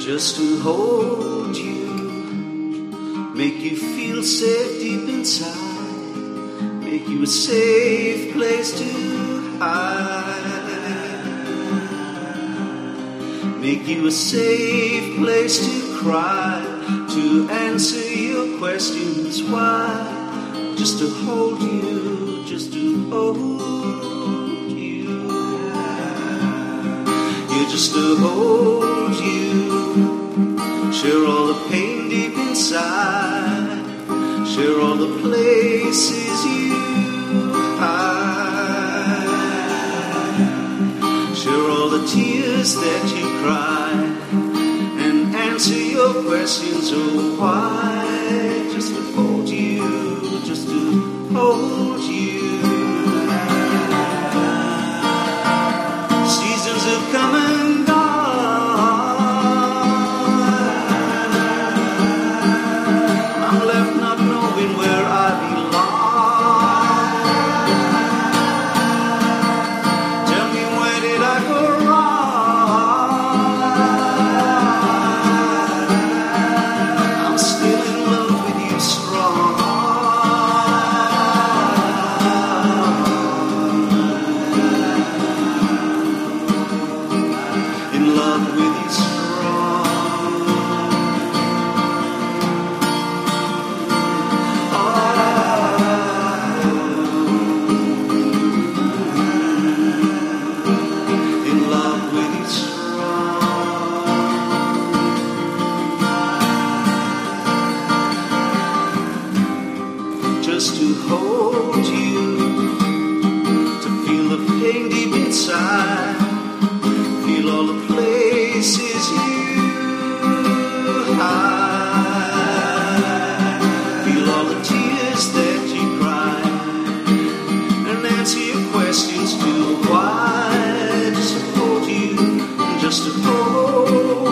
just to hold you, make you feel safe deep inside, make you a safe place to hide, make you a safe place to cry, to answer your questions. Why, just to hold you, just to hold you, yeah, just to hold you. Share all the pain deep inside. Share all the places you hide. Share all the tears that you cry. And answer your questions, oh why? Just to tears that you cry and answer your questions to why to support you just to hold.